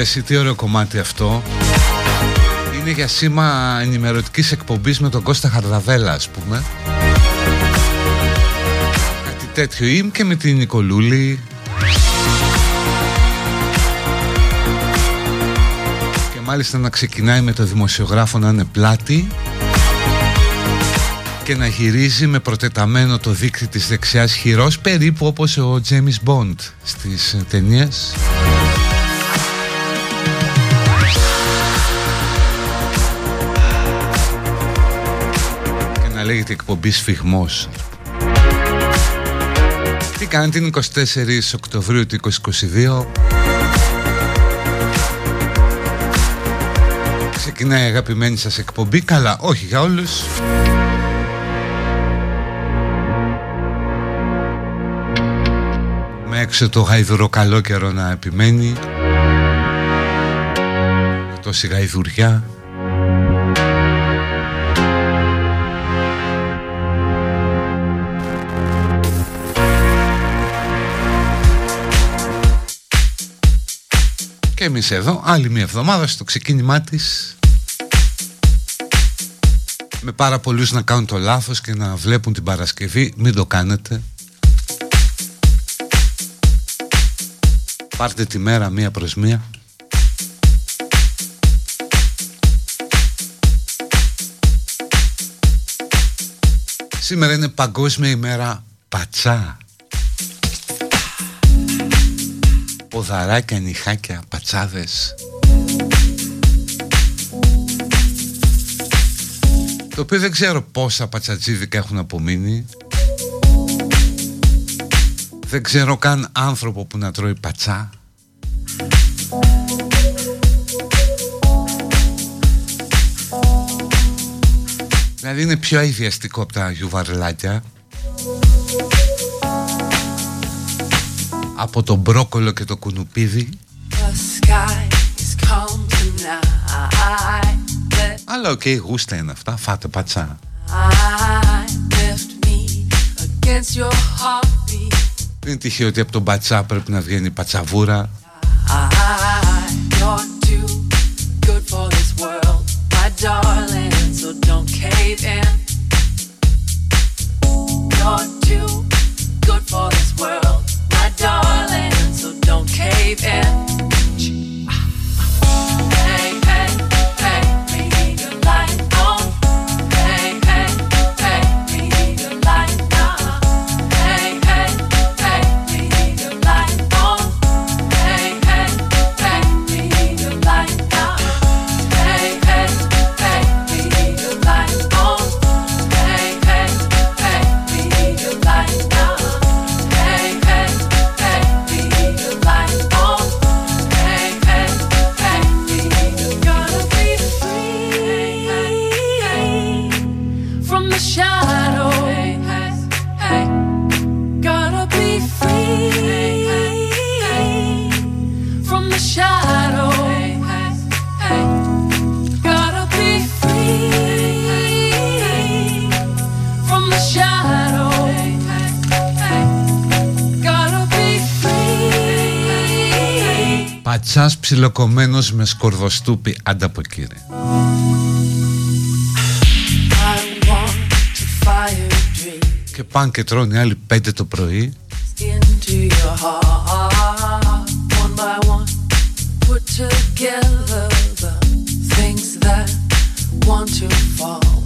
εσύ τι ωραίο κομμάτι αυτό. Είναι για σήμα ενημερωτικής εκπομπής με τον Κώστα Χαρδαβέλα ας πούμε. Κάτι τέτοιο. Είμαι και με την Νικολούλη. Και μάλιστα να ξεκινάει με το δημοσιογράφο να είναι πλάτη και να γυρίζει με προτεταμένο το δίκτυ της δεξιάς χειρός περίπου όπως ο Τζέμις Μποντ στις ταινίες λέγεται εκπομπή Σφιγμός. Τι κάνει την 24 Οκτωβρίου του 2022 Ξεκινάει η αγαπημένη σας εκπομπή. Καλά, όχι για όλους. Με έξω το γαϊδουρό καλό καιρό να επιμένει. Με τόση γαϊδουριά εμείς εδώ άλλη μια εβδομάδα στο ξεκίνημά της. Με πάρα πολλούς να κάνουν το λάθος και να βλέπουν την Παρασκευή Μην το κάνετε. Πάρτε τη μέρα μία προς μία. Σήμερα είναι Παγκόσμια ημέρα πατσά ποδαράκια, νυχάκια, πατσάδες. Το οποίο δεν ξέρω πόσα πατσατζίδικα έχουν απομείνει. Δεν ξέρω καν άνθρωπο που να τρώει πατσά. Δηλαδή είναι πιο αηδιαστικό από τα γιουβαρλάκια από το μπρόκολο και το κουνουπίδι. Αλλά ok, okay, γούστα είναι αυτά, φάτε πατσά. Δεν είναι τυχαίο ότι από τον πατσά πρέπει να βγαίνει πατσαβούρα. Darling, air. Cave in. Πατσάς ψιλοκομμένος με σκορδοστούπι. Άντα από κύριε Και πάνε και τρώνε άλλοι πέντε το πρωί. Together the things that want to fall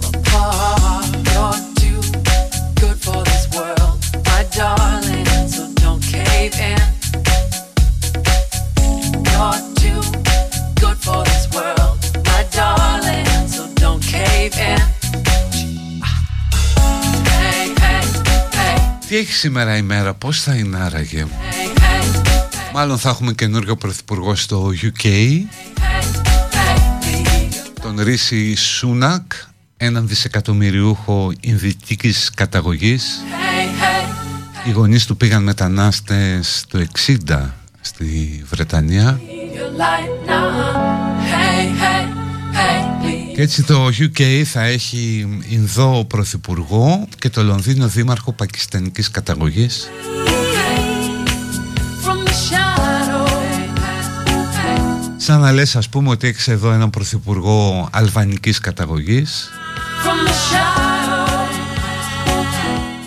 Τι έχει σήμερα η μέρα, πώς θα είναι άραγε Μάλλον θα έχουμε καινούριο πρωθυπουργό στο UK Τον Ρίση Σούνακ Έναν δισεκατομμυριούχο Ινδικής καταγωγής. Οι γονείς του πήγαν μετανάστες το 60 στη Βρετανία και έτσι το UK θα έχει Ινδό Πρωθυπουργό και το Λονδίνο Δήμαρχο Πακιστανικής καταγωγής Σαν να λες ας πούμε ότι έχεις εδώ έναν πρωθυπουργό αλβανικής καταγωγής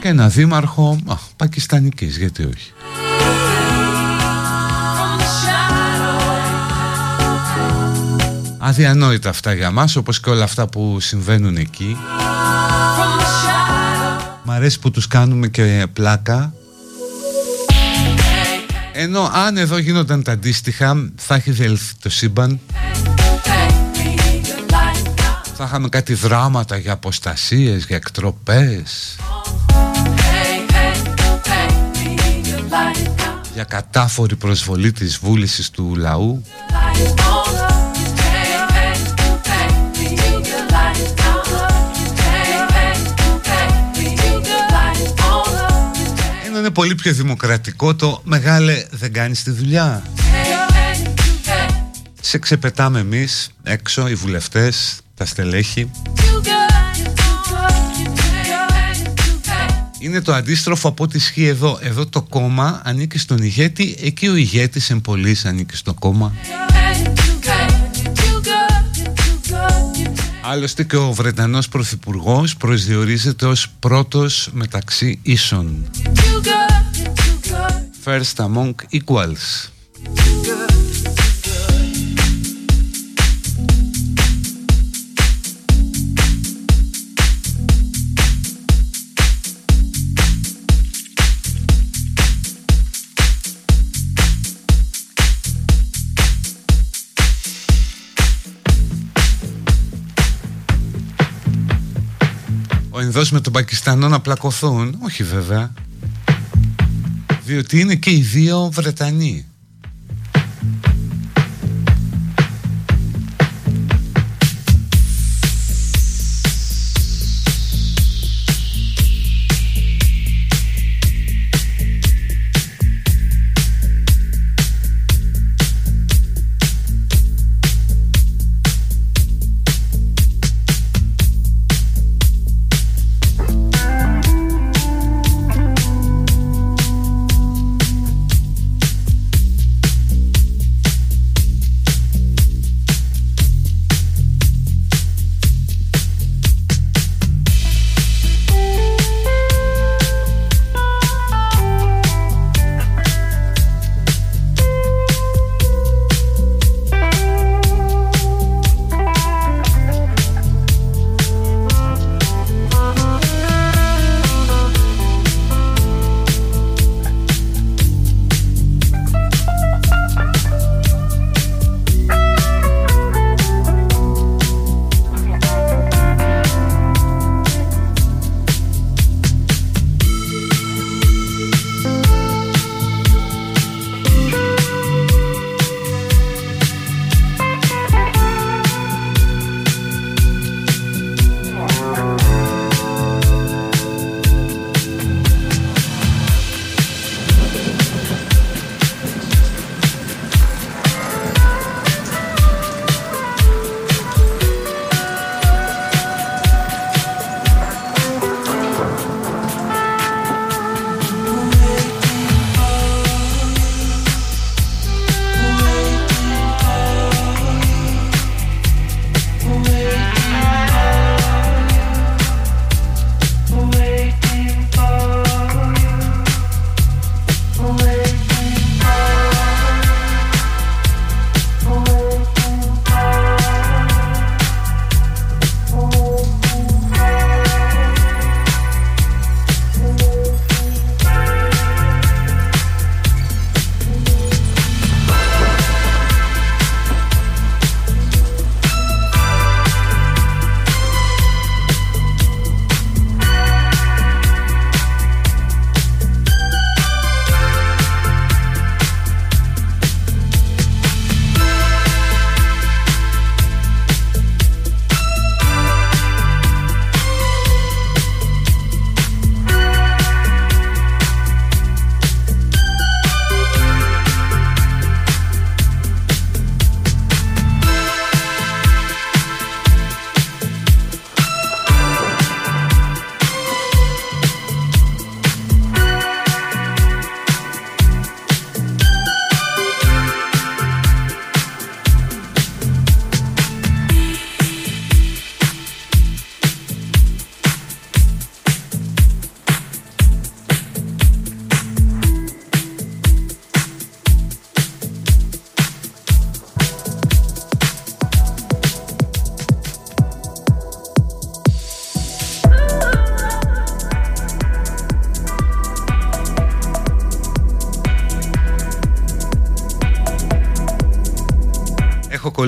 και ένα δήμαρχο α, πακιστανικής, γιατί όχι. Αδιανόητα αυτά για μας όπως και όλα αυτά που συμβαίνουν εκεί. Μ' αρέσει που τους κάνουμε και πλάκα. Ενώ αν εδώ γίνονταν τα αντίστοιχα θα έχει διελθεί το σύμπαν. Θα είχαμε κάτι δράματα για αποστασίες, για εκτροπές. Για κατάφορη προσβολή της βούλησης του λαού είναι πολύ πιο δημοκρατικό το «Μεγάλε δεν κάνεις τη δουλειά». Σε ξεπετάμε εμείς έξω οι βουλευτές, τα στελέχη. Είναι το αντίστροφο από ό,τι ισχύει εδώ. Εδώ το κόμμα ανήκει στον ηγέτη, εκεί ο ηγέτης εμπολής ανήκει στο κόμμα. Άλλωστε και ο Βρετανός Πρωθυπουργός προσδιορίζεται ως πρώτος μεταξύ ίσων. First among equals. ο Ινδός με τον Πακιστανό να πλακωθούν. Όχι βέβαια. Διότι είναι και οι δύο Βρετανοί.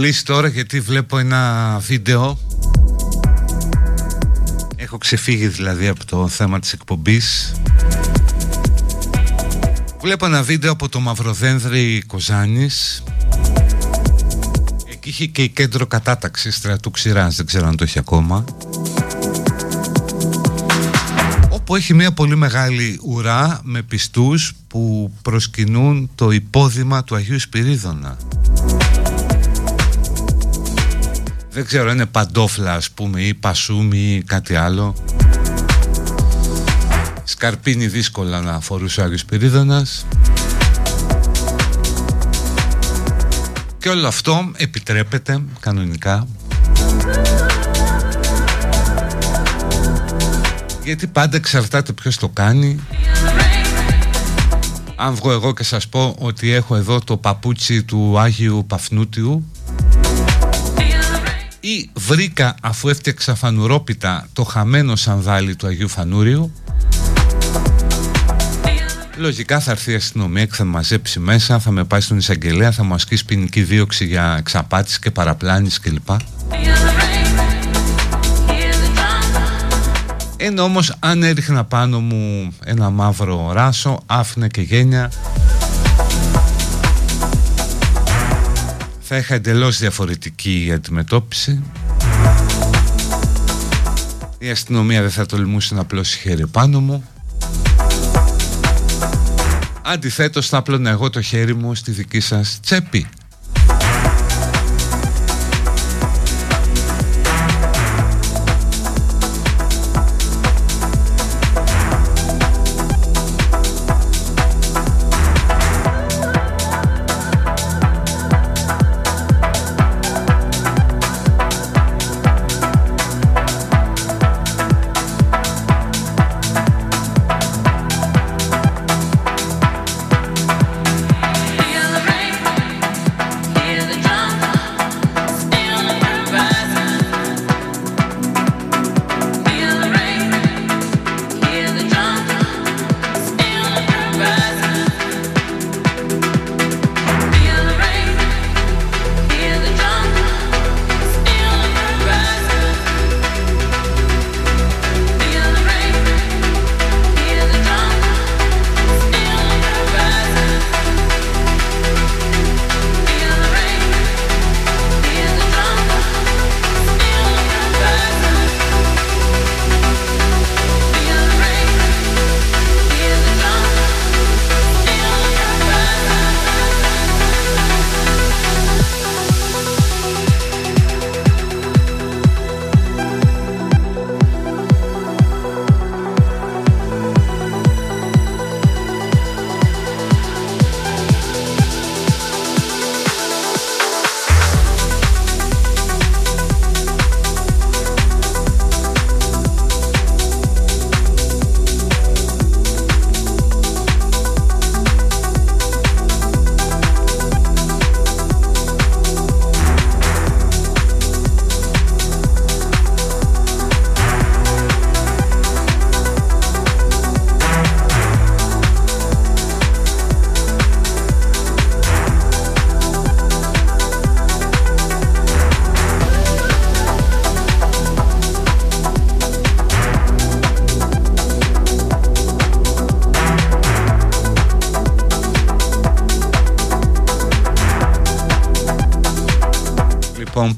Κολλήσει τώρα γιατί βλέπω ένα βίντεο. Έχω ξεφύγει δηλαδή από το θέμα της εκπομπής. Βλέπω ένα βίντεο από το Μαυροδένδρη Κοζάνης. Εκεί είχε και η κέντρο κατάταξης στρατού Ξηράς, δεν ξέρω αν το έχει ακόμα. Όπου έχει μια πολύ μεγάλη ουρά με πιστούς που προσκυνούν το υπόδημα του Αγίου Σπυρίδωνα Δεν ξέρω, είναι παντόφλα ας πούμε ή πασούμι ή κάτι άλλο. Σκαρπίνι δύσκολα να φορούσε ο Άγιος Πυρίδωνας. Και όλο αυτό επιτρέπεται κανονικά. Γιατί πάντα εξαρτάται ποιος το κάνει. Αν βγω εγώ και σας πω ότι έχω εδώ το παπούτσι του Άγιου Παφνούτιου ή βρήκα αφού έφτιαξα φανουρόπιτα το χαμένο σανδάλι του Αγίου Φανούριου; Λογικά θα έρθει η αστυνομία και θα με μαζέψει μέσα, θα με πάει στον εισαγγελέα, θα μου ασκήσει ποινική δίωξη για εξαπάτηση και παραπλάνηση κλπ. Ενώ όμως αν έριχνα πάνω μου ένα μαύρο ράσο, άφηνα και γένια θα είχα εντελώς διαφορετική αντιμετώπιση. Η αστυνομία δεν θα τολμούσε να απλώσει χέρι πάνω μου. Αντιθέτως θα απλώνα εγώ το χέρι μου στη δική σας τσέπη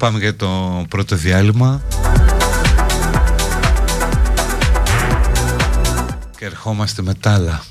πάμε για το πρώτο διάλειμμα και ερχόμαστε με τα άλλα.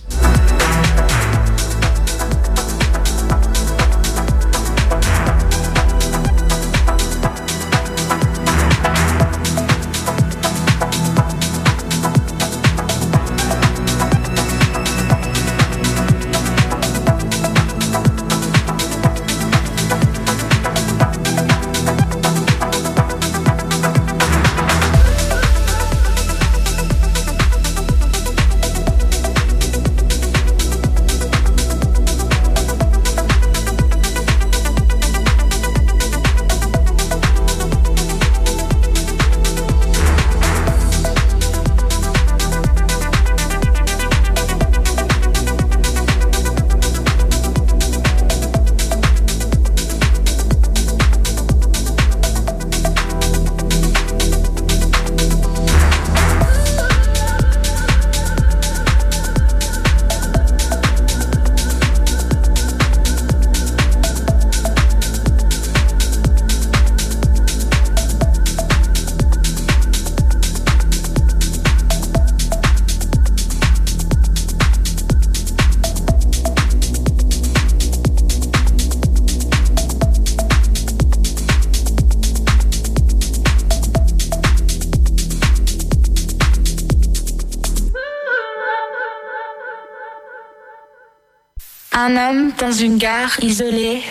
Dans une gare isolée,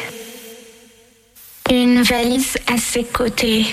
une valise à ses côtés.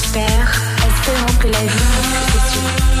j'espère, espérant que la vie soit.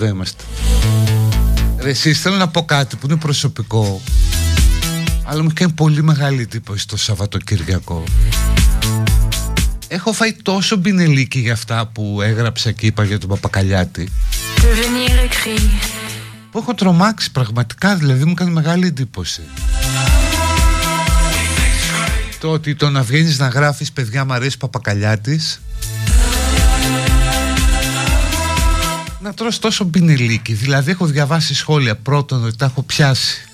Εδώ είμαστε. Ρε εσείς θέλω να πω κάτι που είναι προσωπικό αλλά μου κάνει πολύ μεγάλη εντύπωση το Σαββατοκυριακό. Έχω φάει τόσο μπινελίκι για αυτά που έγραψα και είπα για τον Παπακαλιάτη που έχω τρομάξει πραγματικά δηλαδή μου κάνει μεγάλη εντύπωση το ότι το να βγαίνεις να γράφεις παιδιά μου αρέσει Παπακαλιάτης να τρως τόσο πινελίκι. Δηλαδή έχω διαβάσει σχόλια πρώτον ότι τα έχω πιάσει.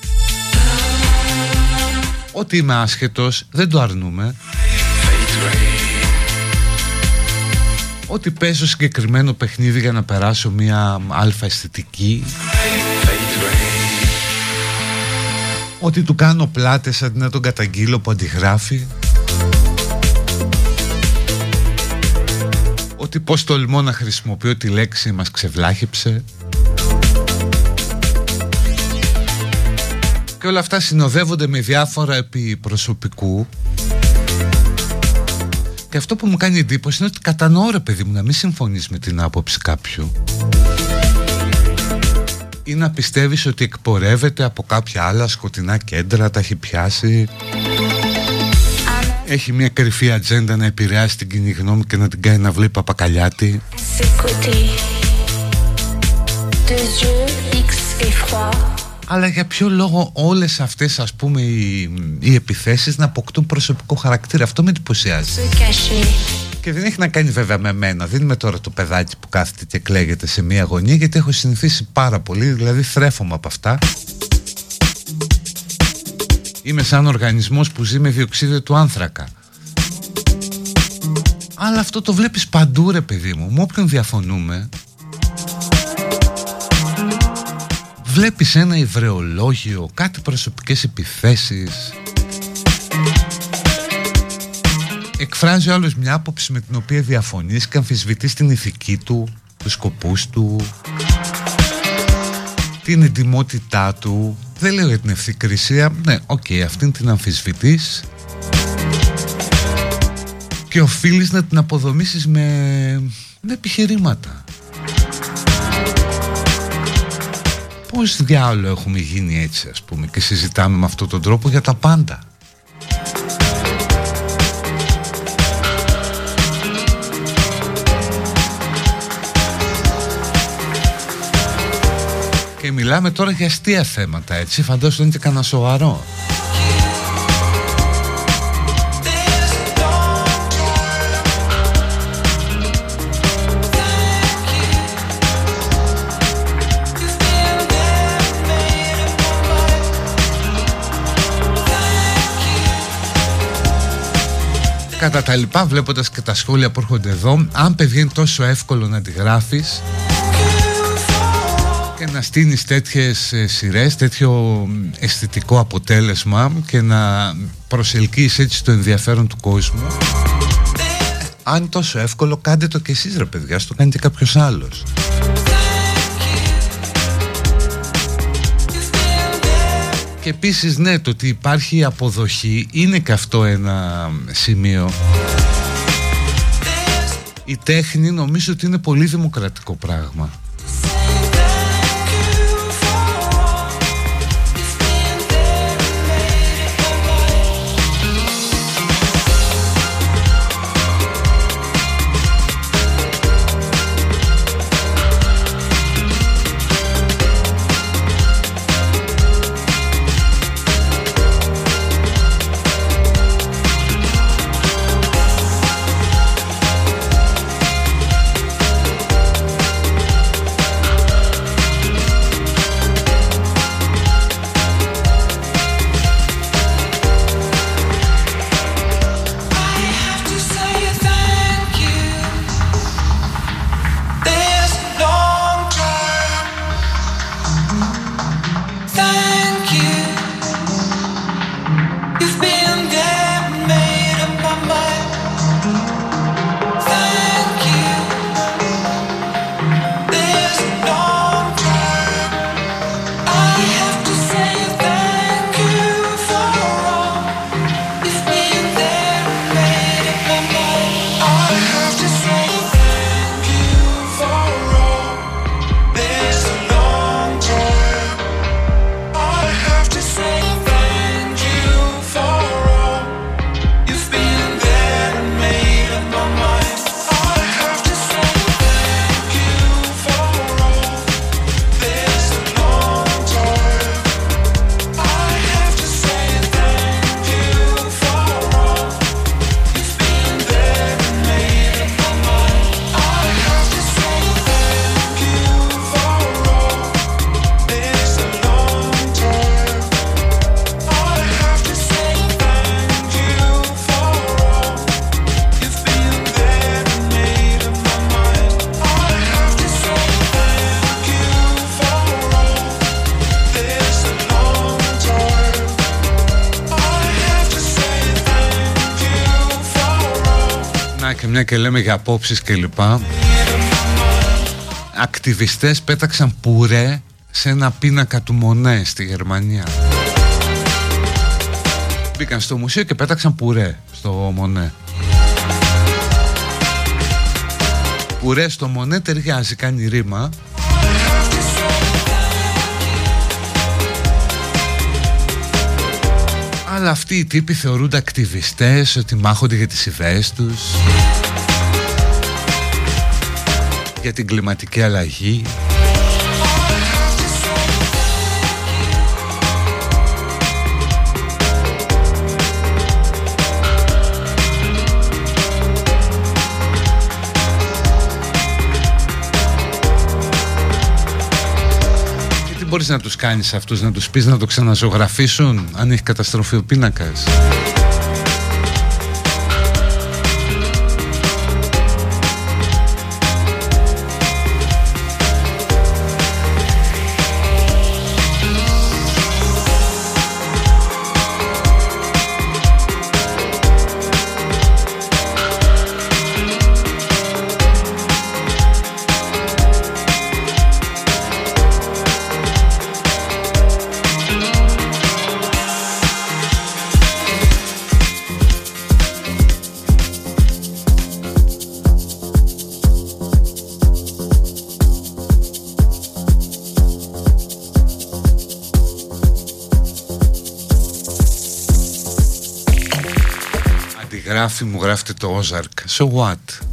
Ότι είμαι άσχετος δεν το αρνούμε. Ότι παίζω συγκεκριμένο παιχνίδι για να περάσω μια αλφα αισθητική. Ότι του κάνω πλάτες αντί να τον καταγγείλω που αντιγράφει ότι πως τολμώ να χρησιμοποιώ τη λέξη μας ξεβλάχεψε και όλα αυτά συνοδεύονται με διάφορα επί προσωπικού. Και αυτό που μου κάνει εντύπωση είναι ότι κατανοώ ρε παιδί μου να μην συμφωνείς με την άποψη κάποιου. Ή να πιστεύεις ότι εκπορεύεται από κάποια άλλα σκοτεινά κέντρα, τα έχει πιάσει έχει μια κρυφή ατζέντα να επηρεάσει την κοινή γνώμη και να την κάνει να βλέπει παπακαλιάτη. Αλλά για ποιο λόγο όλες αυτές ας πούμε οι, οι επιθέσεις να αποκτούν προσωπικό χαρακτήρα; Αυτό με εντυπωσιάζει. Και δεν έχει να κάνει βέβαια με μένα Δεν είμαι τώρα το παιδάκι που κάθεται και κλαίγεται σε μία γωνία Γιατί έχω συνηθίσει πάρα πολύ Δηλαδή θρέφομαι από αυτά Είμαι σαν οργανισμός που ζει με διοξείδιο του άνθρακα. Αλλά αυτό το βλέπεις παντού ρε παιδί μου. Με όποιον διαφωνούμε Βλέπεις ένα υβρεολόγιο Κάτι προσωπικές επιθέσεις. Εκφράζει ο άλλος μια άποψη με την οποία διαφωνείς Και αμφισβητείς την ηθική του Τους σκοπούς του Την εντιμότητά του δεν λέω για την ευθυκρισία. Ναι, ok, okay, αυτήν την αμφισβητείς. Και οφείλεις να την αποδομήσεις με, με επιχειρήματα. Πώς διάολο έχουμε γίνει έτσι ας πούμε Και συζητάμε με αυτόν τον τρόπο για τα πάντα; Και μιλάμε τώρα για αστεία θέματα, έτσι. Φαντάζομαι είναι και κανένα σοβαρό. Κατά τα λοιπά βλέποντας και τα σχόλια που έρχονται εδώ Αν παιδί είναι τόσο εύκολο να τη γράφεις και να στείνεις τέτοιες ε, σειρές, τέτοιο αισθητικό αποτέλεσμα και να προσελκύεις έτσι το ενδιαφέρον του κόσμου. Αν τόσο εύκολο κάντε το και εσείς ρε παιδιά, το κάνει και κάποιος άλλος. Και επίσης ναι, το ότι υπάρχει αποδοχή είναι και αυτό ένα σημείο. Η τέχνη νομίζω ότι είναι πολύ δημοκρατικό πράγμα και μια και λέμε για απόψεις και λοιπά. Ακτιβιστές πέταξαν πουρέ σε ένα πίνακα του Μονέ στη Γερμανία. Μπήκαν στο μουσείο και πέταξαν πουρέ στο Μονέ. Πουρέ στο Μονέ ταιριάζει, κάνει ρήμα. Αλλά αυτοί οι τύποι θεωρούνται ακτιβιστές Ότι μάχονται για τις ιδέες τους Για την κλιματική αλλαγή μπορείς να τους κάνεις αυτούς, να τους πεις να το ξαναζωγραφίσουν αν έχει καταστροφεί ο πίνακας. Γράφει μου γράφετε το Ozark. So what;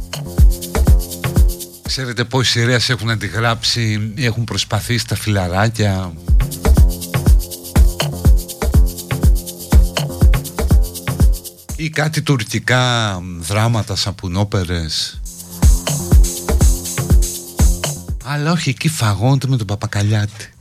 Ξέρετε πόσοι σειρές έχουν αντιγράψει ή έχουν προσπαθήσει τα φιλαράκια. Ή κάτι τουρκικά δράματα σαπουνόπερες. Αλλά όχι εκεί φαγώνται με τον παπακαλιάτη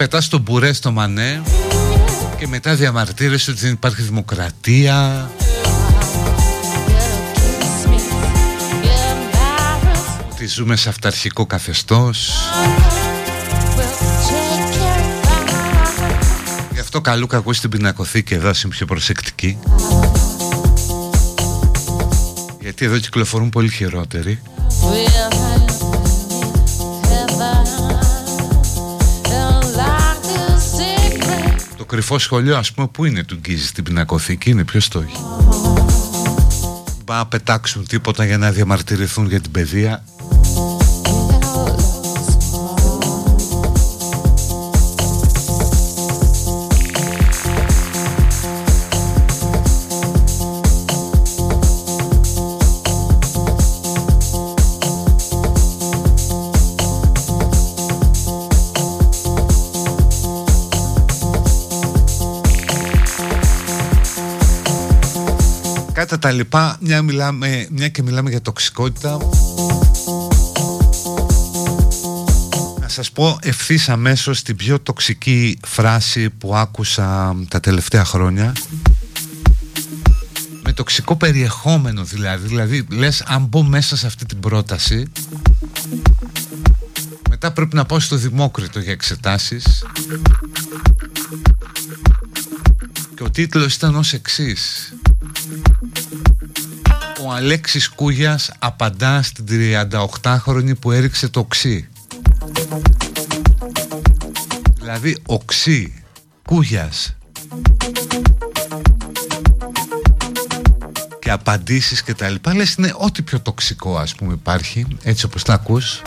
πετάς τον μπουρέ στο μανέ και μετά διαμαρτύρεσαι ότι δεν υπάρχει δημοκρατία. Ότι ζούμε σε αυταρχικό καθεστώς. Γι' αυτό καλού κακού στην πινακοθήκη εδώ είμαι πιο προσεκτική. Γιατί εδώ κυκλοφορούν πολύ χειρότεροι κρυφό σχολείο ας πούμε που είναι του Γκίζη στην πινακοθήκη είναι ποιος το έχει Μπα πετάξουν τίποτα για να διαμαρτυρηθούν για την παιδεία λοιπά, μια, μιλάμε, μια και μιλάμε για τοξικότητα. Να σας πω ευθύς αμέσως την πιο τοξική φράση που άκουσα τα τελευταία χρόνια. Με τοξικό περιεχόμενο δηλαδή Δηλαδή λες αν μπω μέσα σε αυτή την πρόταση Μετά πρέπει να πάω στο Δημόκριτο για εξετάσεις Και ο τίτλος ήταν ως εξής. ο Αλέξης Κούγιας απαντά στην 38χρονη που έριξε το ξύ. Δηλαδή οξύ, Κούγιας. Και απαντήσεις και τα λοιπά. Λες είναι ό,τι πιο τοξικό ας πούμε υπάρχει, έτσι όπως τα ακούς.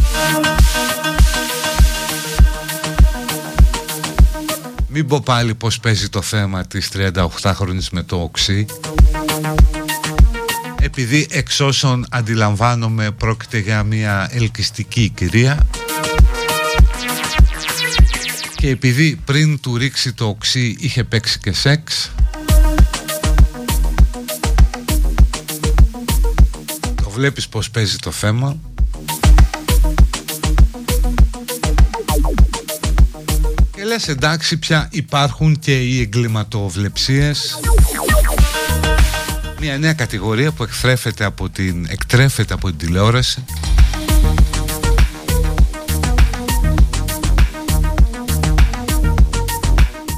Μην πω πάλι πως παίζει το θέμα της 38χρονης με το οξύ επειδή εξ όσων αντιλαμβάνομαι πρόκειται για μια ελκυστική κυρία και επειδή πριν του ρίξει το οξύ είχε παίξει και σεξ το βλέπεις πως παίζει το θέμα. Και λες εντάξει πια υπάρχουν και οι εγκληματοβλεψίες μια νέα κατηγορία που εκθρέφεται από την, εκτρέφεται από την τηλεόραση.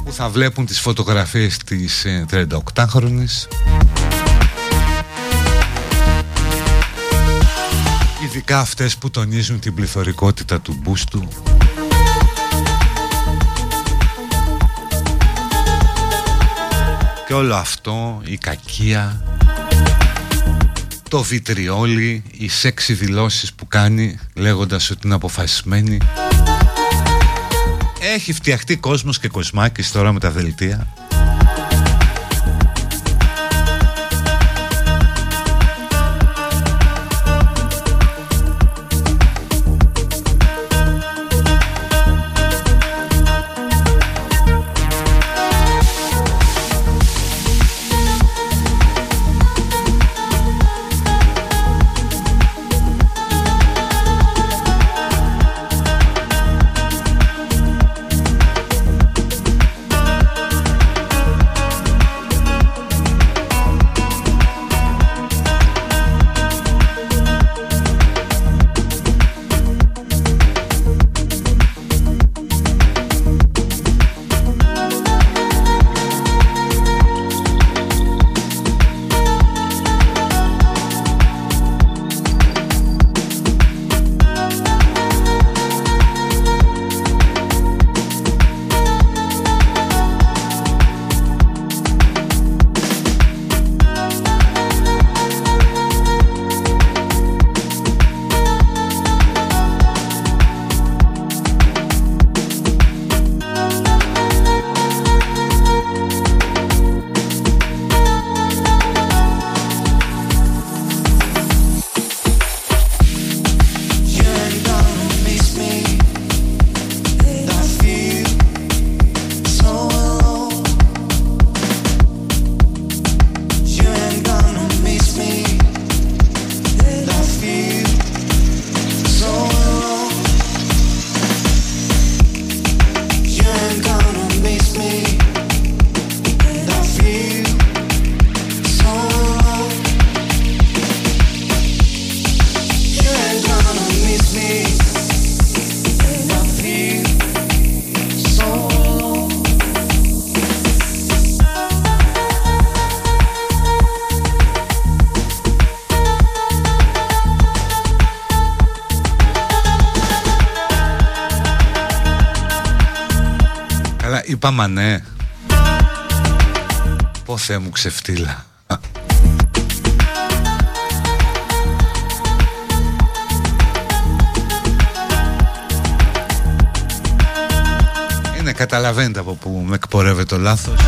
Που θα βλέπουν τις φωτογραφίες της 38χρονης ε, ειδικά αυτές που τονίζουν την πληθωρικότητα του μπούστου. Και όλο αυτό η κακία το βιτριόλι, οι σεξι δηλώσεις που κάνει λέγοντας ότι είναι αποφασισμένη. Έχει φτιαχτεί κόσμος και κοσμάκης τώρα με τα δελτία είπα ναι. Πω Θεέ μου ξεφτύλα. Είναι καταλαβαίνετε από που με εκπορεύεται το λάθος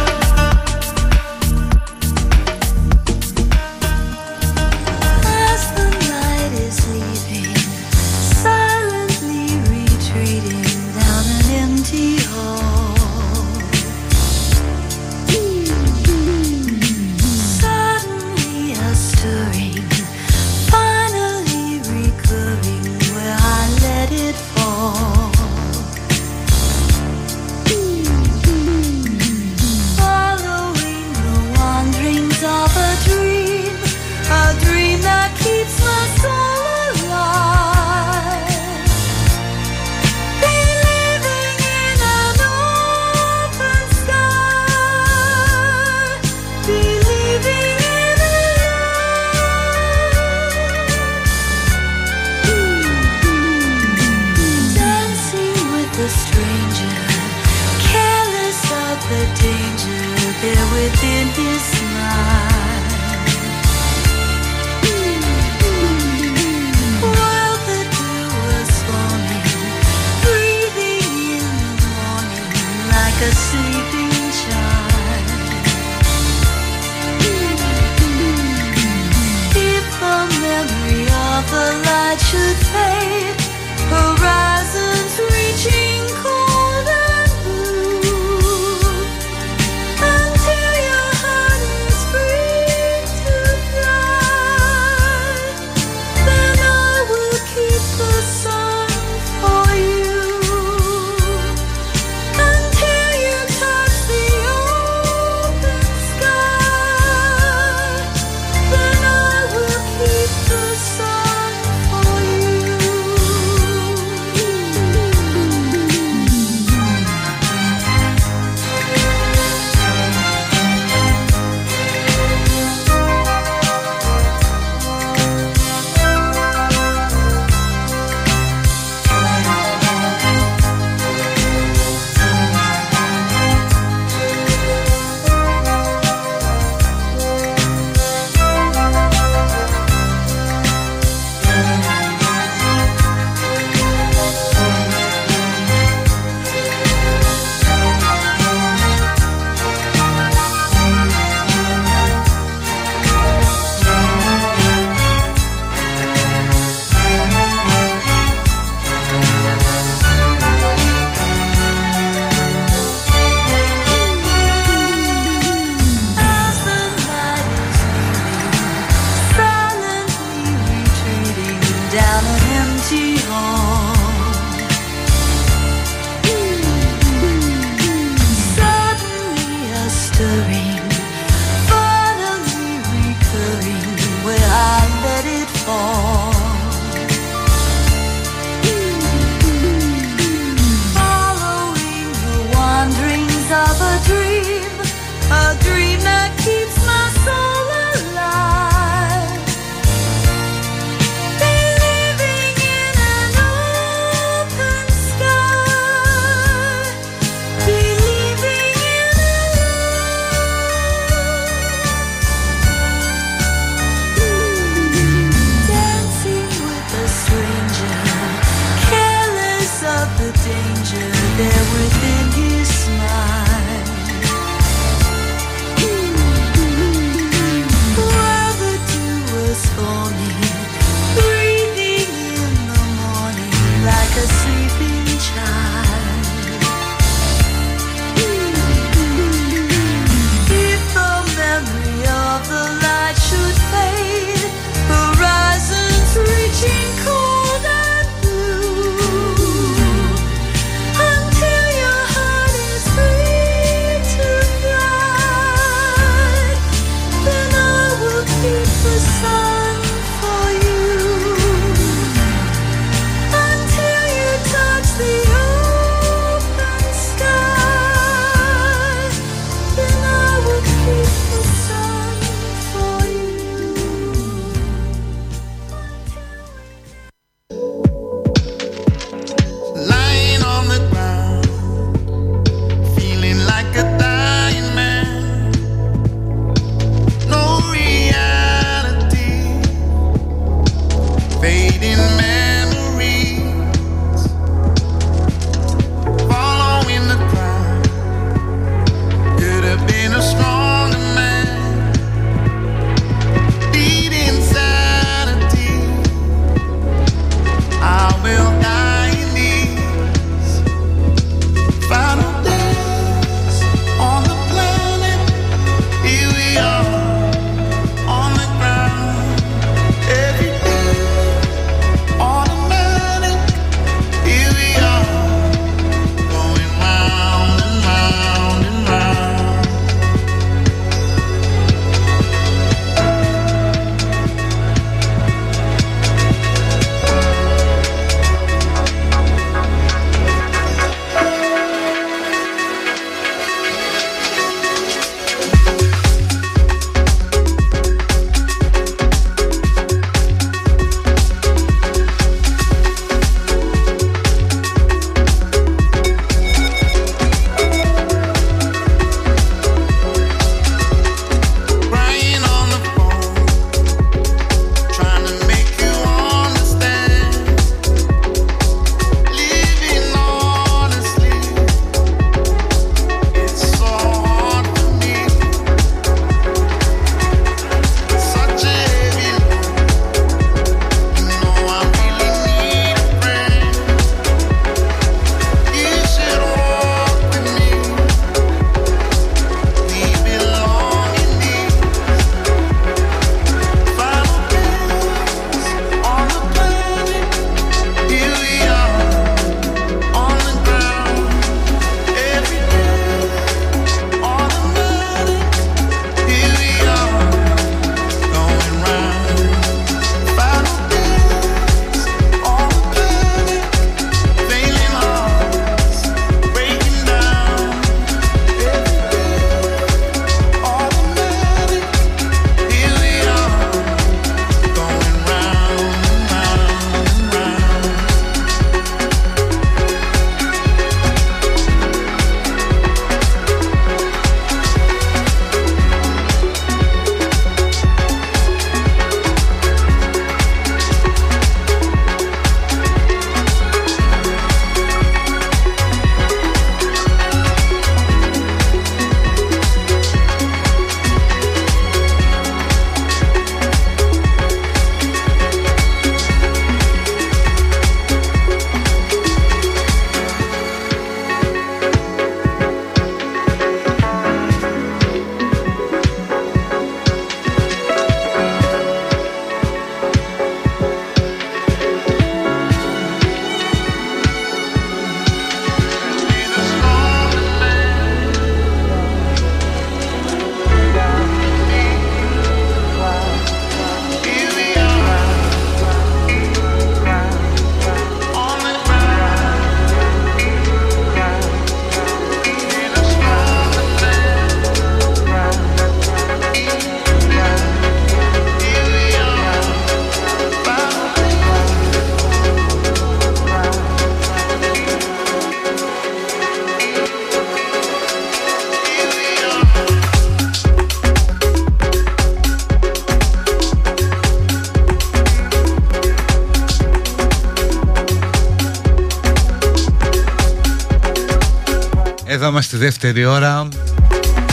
δεύτερη ώρα.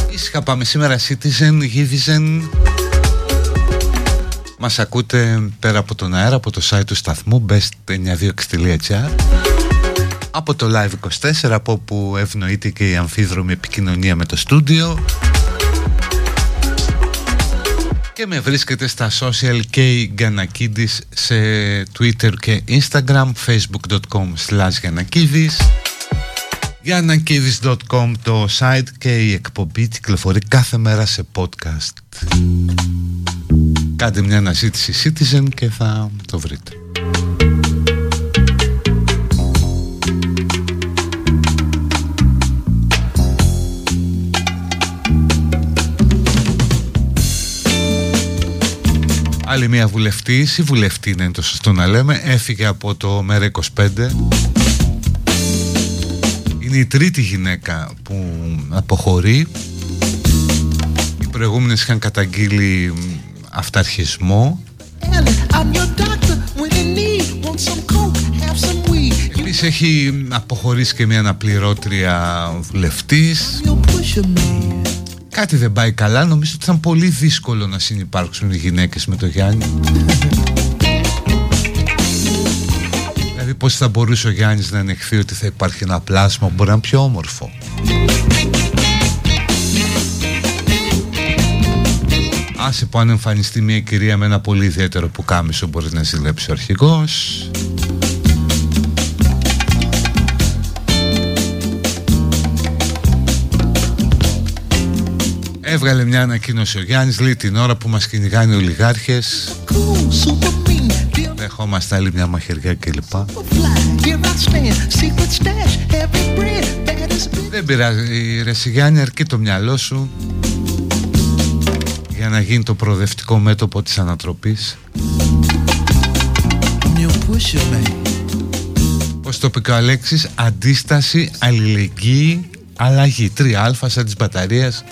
Ήσυχα πάμε σήμερα Citizen, Givizen Μας ακούτε πέρα από τον αέρα Από το site του σταθμού best926.gr Από το Live24 Από όπου ευνοείται και η αμφίδρομη επικοινωνία με το στούντιο. Και με βρίσκεται στα social και η Γκανακίδης σε Twitter και Instagram facebook.com slash Γιάννακίδης.com το site και η εκπομπή κυκλοφορεί κάθε μέρα σε podcast. Κάντε μια αναζήτηση Citizen και θα το βρείτε. Άλλη μια βουλευτής ή βουλευτή είναι το σωστό να λέμε έφυγε από το ΜΕΡΑ 25 είναι η τρίτη γυναίκα που αποχωρεί. Οι προηγούμενες είχαν καταγγείλει αυταρχισμό. Επίσης έχει αποχωρήσει και μια αναπληρώτρια βουλευτής. Κάτι δεν πάει καλά. Νομίζω ότι ήταν πολύ δύσκολο να συνεπάρξουν οι γυναίκες με το Γιάννη πώς θα μπορούσε ο Γιάννης να ανεχθεί ότι θα υπάρχει ένα πλάσμα που μπορεί να είναι πιο όμορφο; Άσε που αν εμφανιστεί μια κυρία με ένα πολύ ιδιαίτερο που κάμισο μπορεί να ζηλέψει ο αρχηγός. Έβγαλε μια ανακοίνωση ο Γιάννης, λέει την ώρα που μας κυνηγάνε οι ολιγάρχες Δεχόμαστε άλλη μια μαχαιριά κλπ. Δεν πειράζει ρε Σιγιάννη αρκεί το μυαλό σου για να γίνει το προοδευτικό μέτωπο της ανατροπής. Πώς το πει ο Αλέξης Αντίσταση, αλληλεγγύη, αλλαγή. 3α σαν της μπαταρίας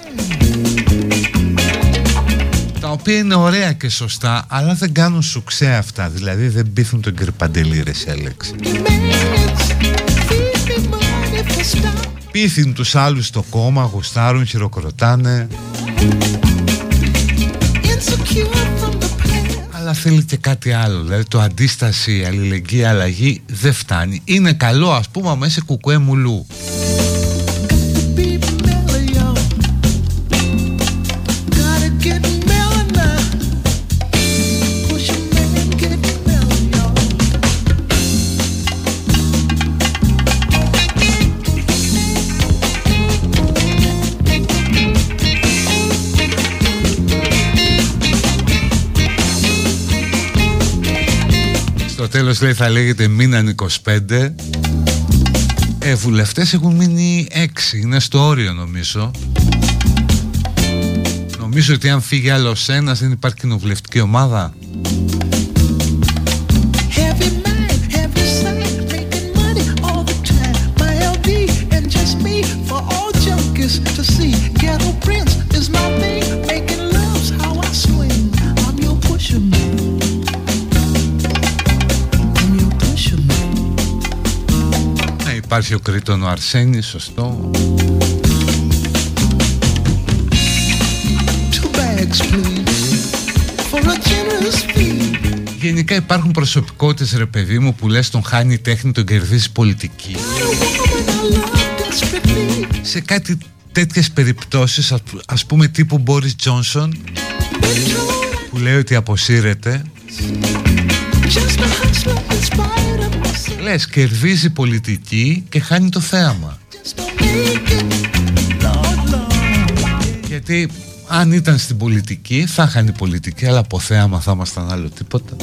οποία είναι ωραία και σωστά αλλά δεν κάνουν σουξέ αυτά. Δηλαδή δεν πείθουν τον Κυρπαντελή ρε Σέλεξ Πείθουν τους άλλους στο κόμμα, γουστάρουν, χειροκροτάνε. Αλλά θέλει και κάτι άλλο. Δηλαδή το αντίσταση, αλληλεγγύη, αλλαγή δεν φτάνει. Είναι καλό ας πούμε μέσα σε κουκουέ μουλού τέλος λέει θα λέγεται μείναν 25 ε, βουλευτές έχουν μείνει 6 Είναι στο όριο νομίζω. Νομίζω ότι αν φύγει άλλος ένας δεν υπάρχει κοινοβουλευτική ομάδα Υπάρχει ο Κρήτον ο Αρσένης, σωστό. Γενικά υπάρχουν προσωπικότητες ρε παιδί μου που λες τον χάνει η τέχνη, τον κερδίζει πολιτική. Σε κάτι τέτοιες περιπτώσεις ας πούμε τύπου Μπόρις Τζόνσον που λέει ότι αποσύρεται Λες κερδίζει πολιτική και χάνει το θέαμα. Γιατί αν ήταν στην πολιτική θα χάνει πολιτική Αλλά από θέαμα θα ήμασταν άλλο τίποτα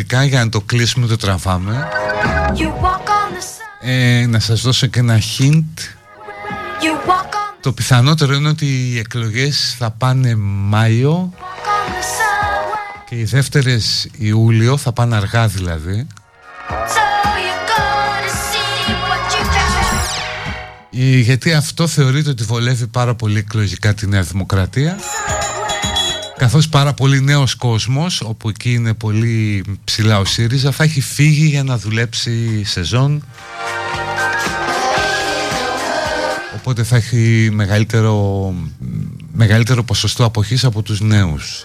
λέμε για πολιτικά για να το κλείσουμε το τραβάμε. Ε, να σας δώσω και ένα hint. Το πιθανότερο είναι ότι οι εκλογές θα πάνε Μάιο και οι δεύτερες Ιούλιο θα πάνε αργά δηλαδή. Ε, γιατί αυτό θεωρείται ότι βολεύει πάρα πολύ εκλογικά τη Νέα Δημοκρατία καθώς πάρα πολύ νέος κόσμος όπου εκεί είναι πολύ ψηλά ο ΣΥΡΙΖΑ θα έχει φύγει για να δουλέψει σεζόν οπότε θα έχει μεγαλύτερο, μεγαλύτερο ποσοστό αποχής από τους νέους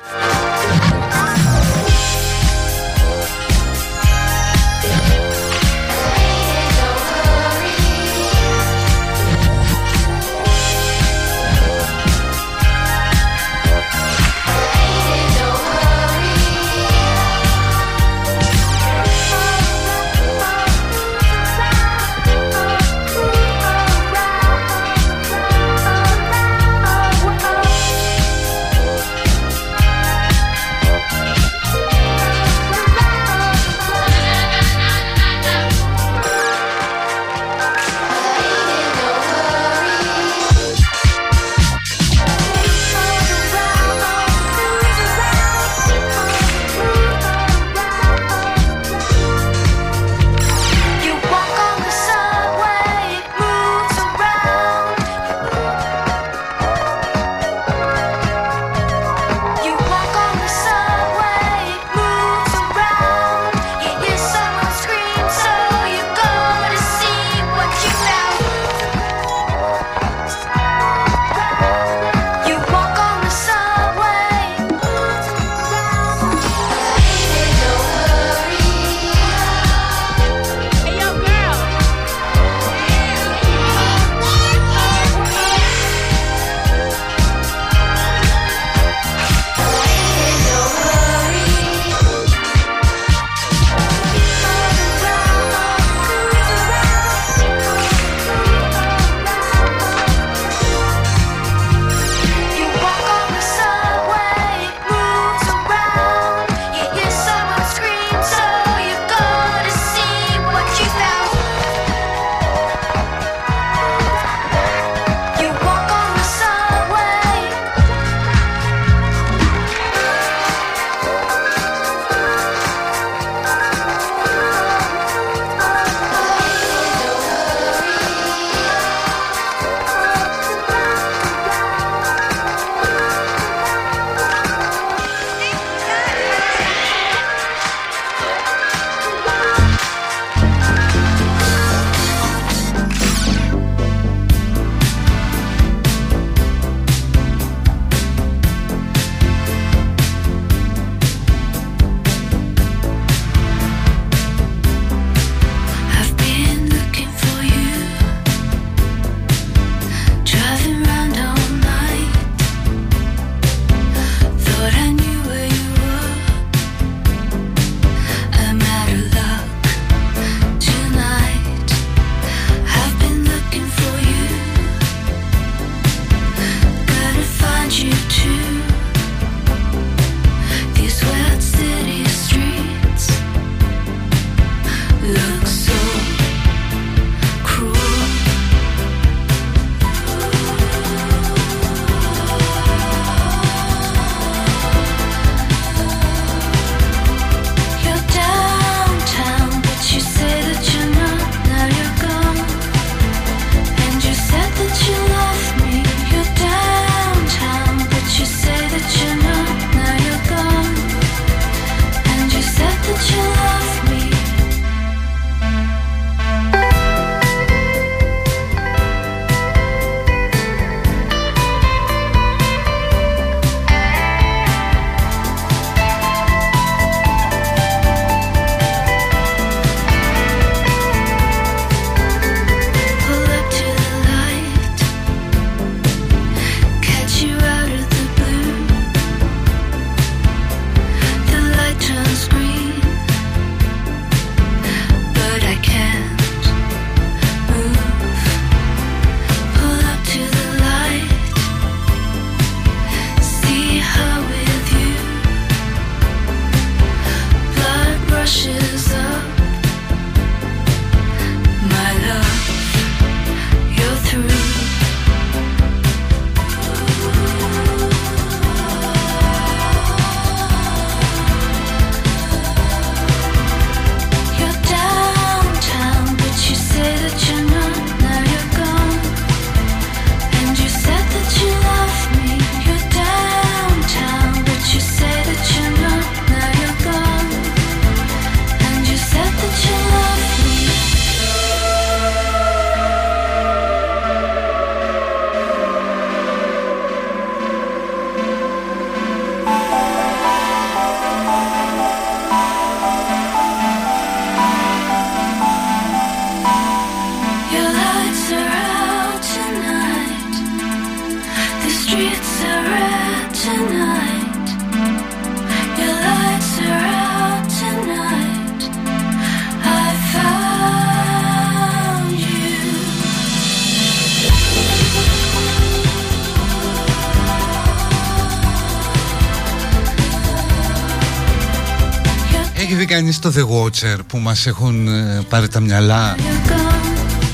δει κανείς το The Watcher που μας έχουν ε, πάρει τα μυαλά;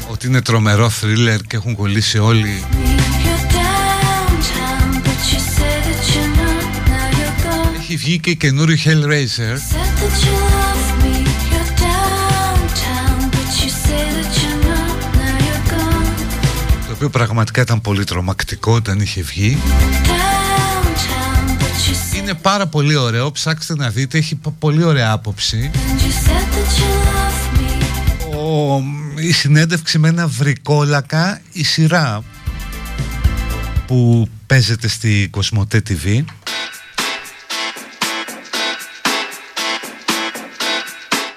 Ότι είναι τρομερό θρίλερ και έχουν κολλήσει όλοι. Έχει βγει και καινούριο Hellraiser. Το οποίο πραγματικά ήταν πολύ τρομακτικό όταν είχε βγει είναι πάρα πολύ ωραίο, ψάξτε να δείτε, έχει πολύ ωραία άποψη. Ο, η συνέντευξη με ένα βρικόλακα, η σειρά που παίζεται στη Κοσμοτέ TV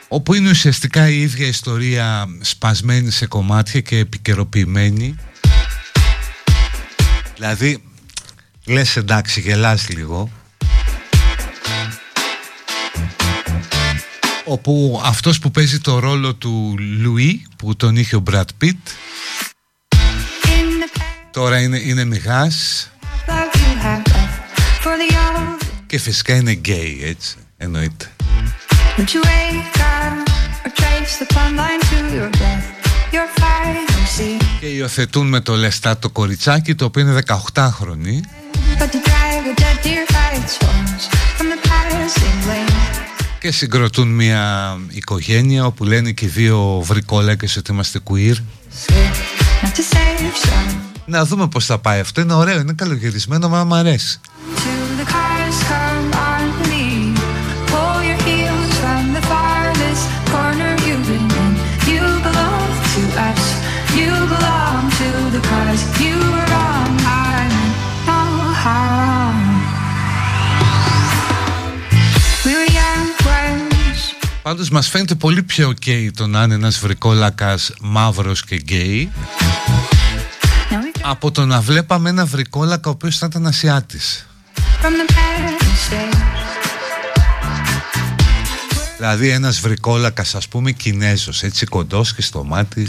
όπου είναι ουσιαστικά η ίδια ιστορία σπασμένη σε κομμάτια και επικαιροποιημένη. Δηλαδή λες εντάξει γελάς λίγο όπου αυτός που παίζει το ρόλο του Λουί που τον είχε ο Μπρατ Πιτ τώρα είναι, είναι μηγάς. Και φυσικά είναι γκέι έτσι εννοείται. Και υιοθετούν με το λεστά το κοριτσάκι το οποίο είναι 18χρονη και συγκροτούν μια οικογένεια όπου λένε και δύο βρικόλακες ότι είμαστε queer. Να δούμε πως θα πάει αυτό, είναι ωραίο, είναι καλογυρισμένο, μα μου αρέσει Πάντως μας φαίνεται πολύ πιο ok το να είναι ένας βρικόλακας μαύρος και γκέι από το να βλέπαμε ένα βρικόλακα ο οποίος θα ήταν Ασιάτης. Δηλαδή ένας βρικόλακας ας πούμε Κινέζος έτσι κοντός και στο μάτι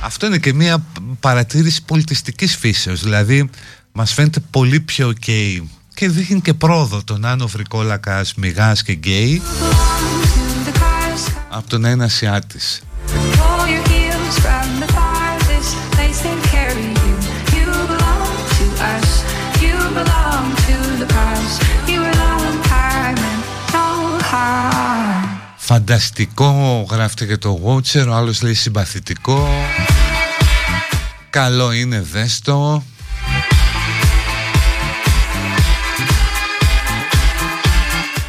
Αυτό είναι και μια παρατήρηση πολιτιστικής φύσεως. Δηλαδή μας φαίνεται πολύ πιο ok και δείχνει και πρόοδο τον Άνω Βρικόλακας, Μιγάς και Γκέι από το να είναι Ασιάτης. Φανταστικό γράφτε και το Watcher, ο άλλος λέει συμπαθητικό Καλό είναι δέστο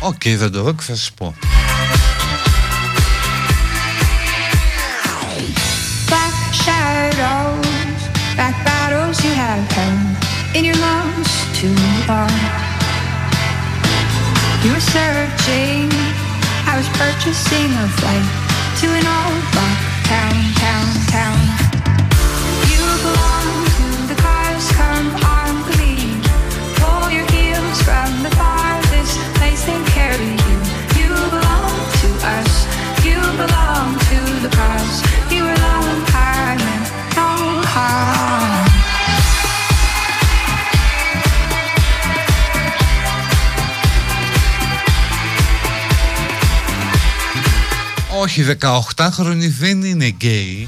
Οκ, okay, δεν το δω και θα σας πω. Black shadows, back battles you have held in your lungs too long. You were searching, I was purchasing a flight to an old rock town, town, town. You belong Όχι, 18χρονη δεν είναι γκέι.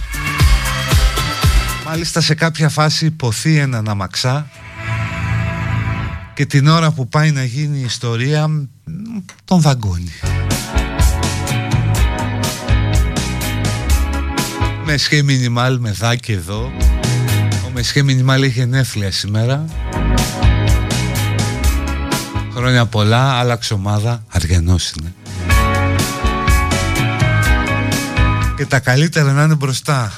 Μάλιστα σε κάποια φάση υποθεί έναν αμαξά και την ώρα που πάει να γίνει η ιστορία τον δαγκώνει. Μεσχέ Μινιμάλ με δάκι εδώ. Ο Μεσχέ Μινιμάλ έχει γενέθλια σήμερα. Χρόνια πολλά, άλλαξε ομάδα, αργανός είναι. Και τα καλύτερα να είναι μπροστά.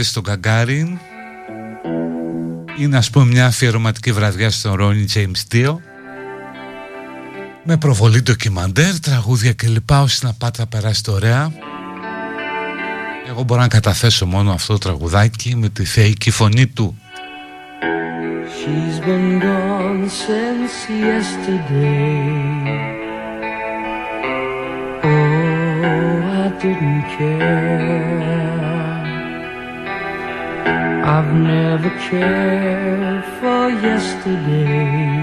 βράδυ στο Καγκάριν. Είναι ας πούμε μια αφιερωματική βραδιά στον Ρόνι James Dio με προβολή ντοκιμαντέρ, τραγούδια κλπ. Όσοι να πάτε να περάσετε ωραία. Εγώ μπορώ να καταθέσω μόνο αυτό το τραγουδάκι με τη θεϊκή φωνή του. never cared for yesterday.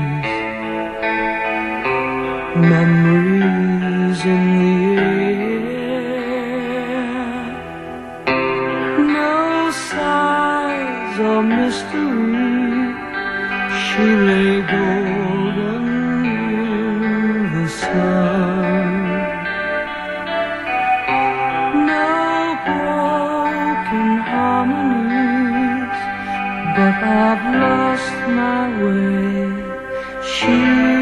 I've lost my way. She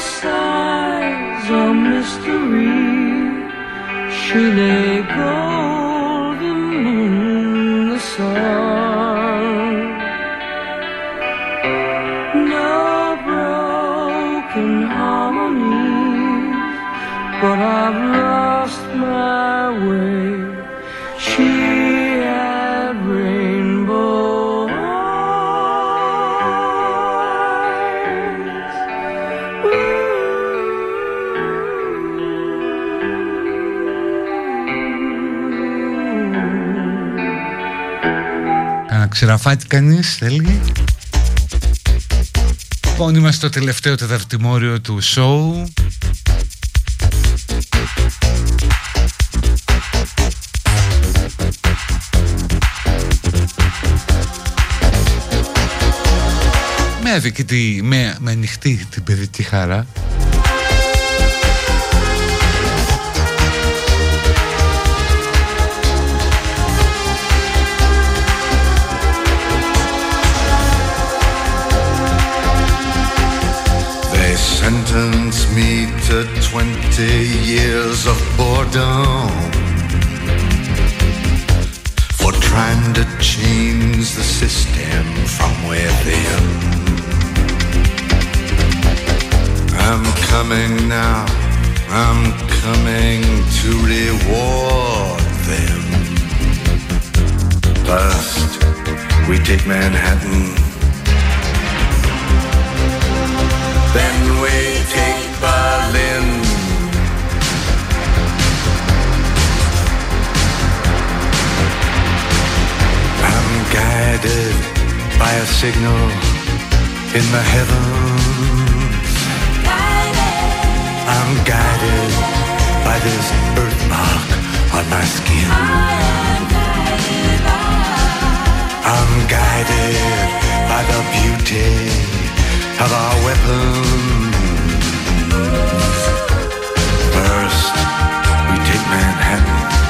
stars of mystery. Should they go? Ξεραφάτη κανείς θέλει Λοιπόν είμαστε στο τελευταίο τεταρτημόριο του σοου Με άδικη τη, με, με ανοιχτή την παιδική χαρά 20 years of boredom for trying to change the system from within. I'm coming now, I'm coming to reward them. First, we take Manhattan. Then we take guided by a signal in the heavens. I'm guided by this birthmark on my skin. I'm guided by the beauty of our weapons. First, we take Manhattan.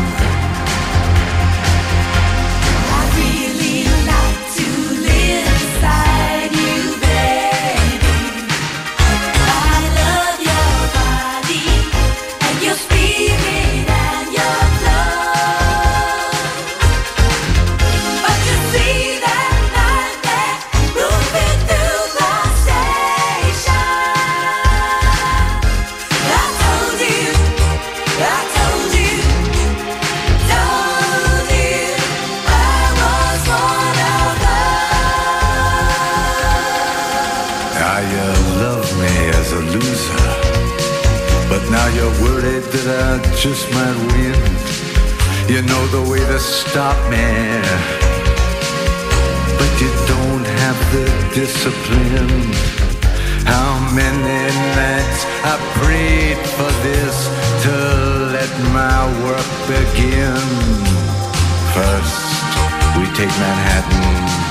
you love me as a loser. But now you're worried that I just might win. You know the way to stop me. But you don't have the discipline. How many nights I prayed for this to let my work begin. First, we take Manhattan.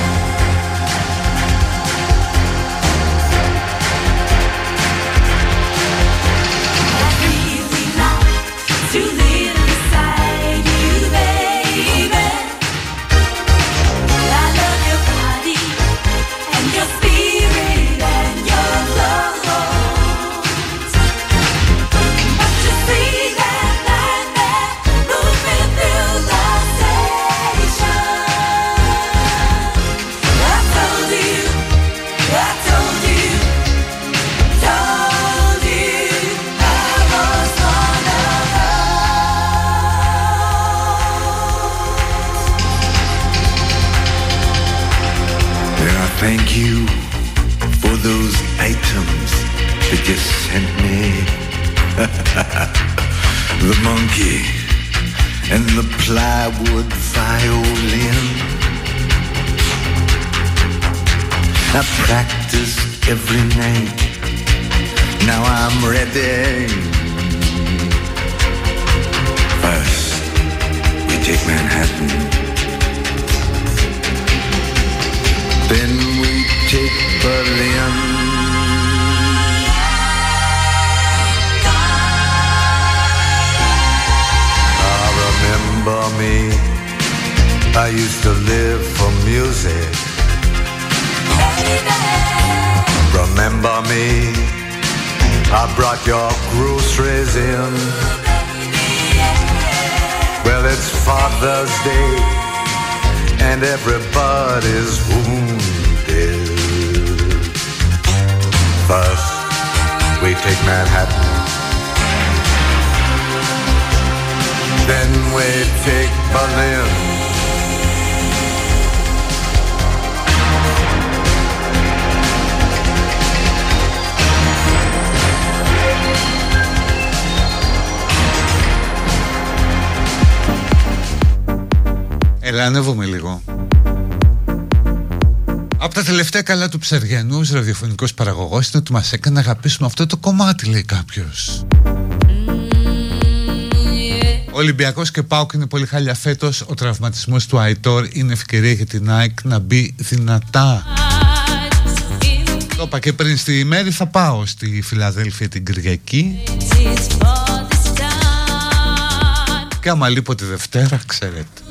Practice every night. Now I'm ready. First, we take Manhattan. Then we take Berlin. Ah, remember me? I used to live for music. Remember me? I brought your groceries in. Well, it's Father's Day and everybody's wounded. First, we take Manhattan. Then we take Berlin. Έλα, ανέβομαι λίγο. Από τα τελευταία καλά του Ψαριανού, ραδιοφωνικός παραγωγός, είναι ότι μας έκανε να αγαπήσουμε αυτό το κομμάτι, λέει κάποιος. Ο Ολυμπιακός και Πάοκ είναι πολύ χάλια φέτος. Ο τραυματισμός του Αϊτόρ είναι ευκαιρία για την ΑΕΚ να μπει δυνατά. Το είπα και πριν στη μέρη θα πάω στη Φιλαδέλφια την Κυριακή. Και άμα λείπω τη Δευτέρα, ξέρετε.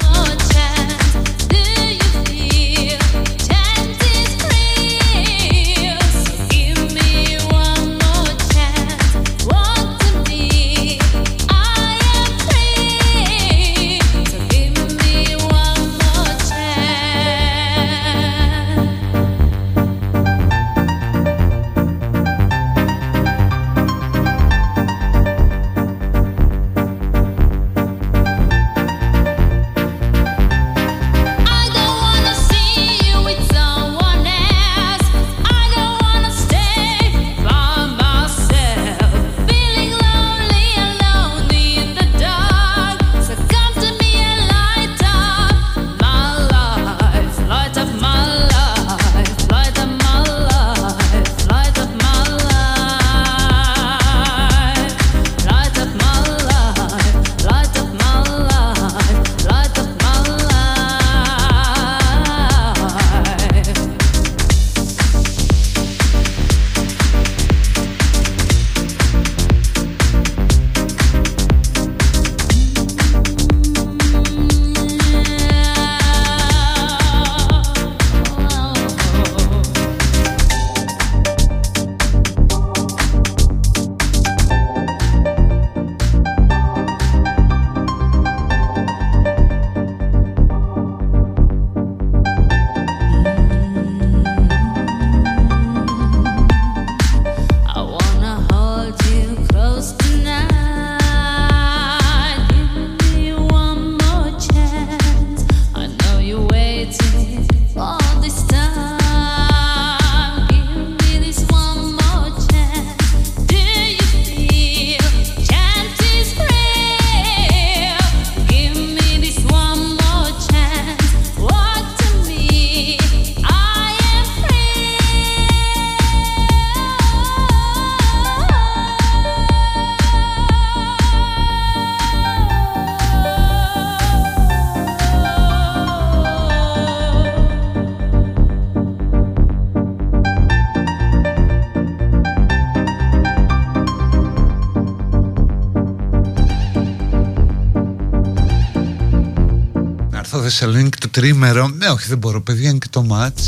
Θεσσαλονίκη το τρίμερο. Ναι όχι δεν μπορώ παιδιά είναι και το μάτς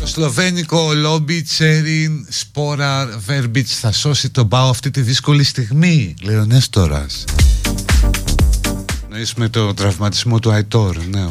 Το σλοβένικο λόμπι Τσέριν Σπόρα Βέρμπιτς θα σώσει τον Πάο αυτή τη δύσκολη στιγμή λέει ο Νέστορας. Νοείς με το τραυματισμό του Αϊτόρ ναι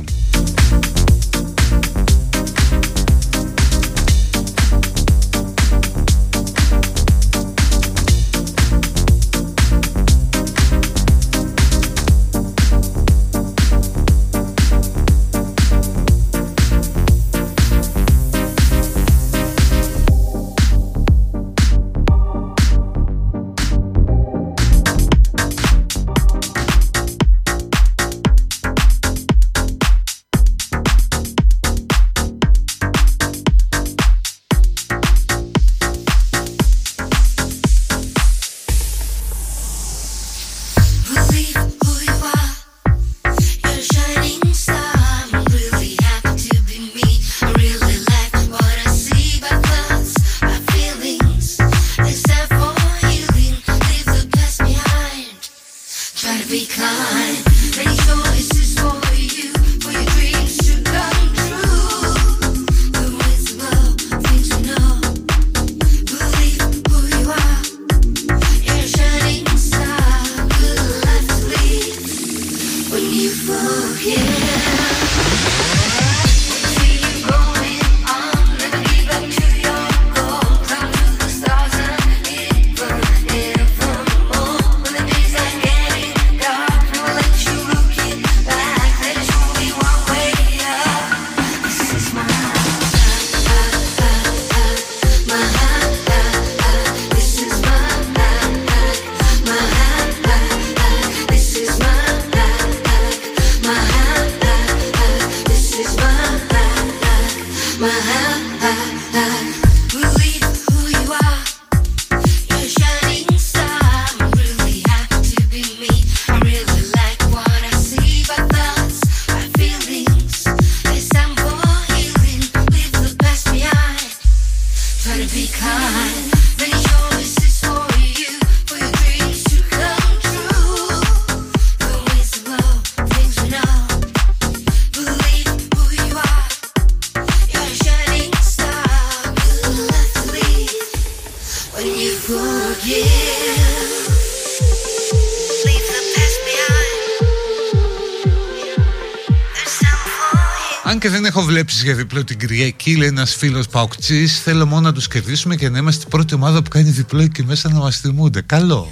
βλέψεις για διπλό την Κυριακή, λέει ένας φίλος Παουκτσής. Θέλω μόνο να τους κερδίσουμε και να είμαστε η πρώτη ομάδα που κάνει διπλό εκεί μέσα να μας θυμούνται. Καλό.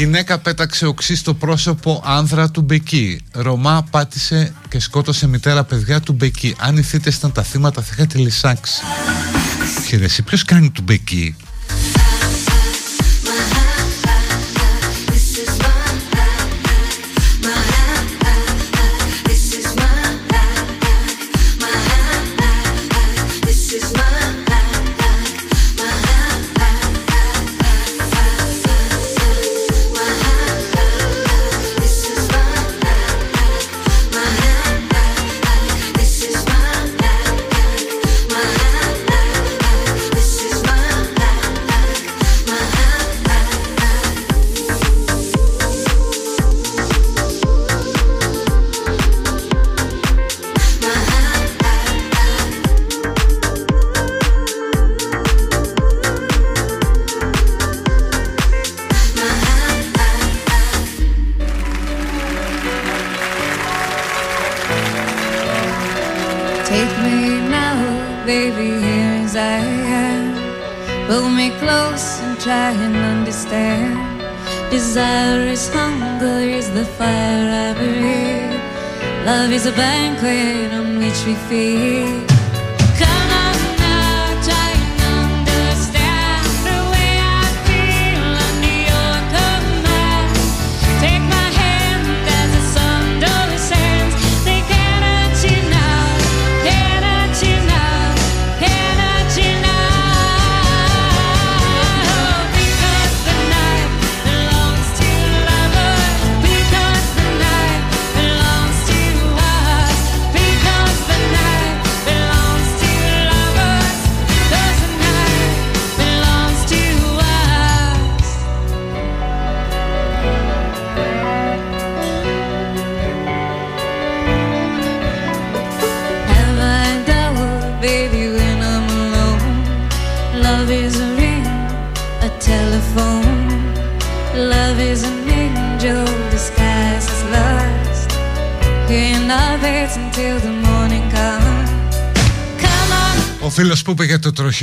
Γυναίκα πέταξε οξύ στο πρόσωπο άνδρα του Μπεκί. Ρωμά πάτησε και σκότωσε μητέρα παιδιά του Μπεκί. Αν οι θύτες ήταν τα θύματα θα είχατε λυσάξει. Χαίρεσαι, ποιος κάνει του Μπεκί;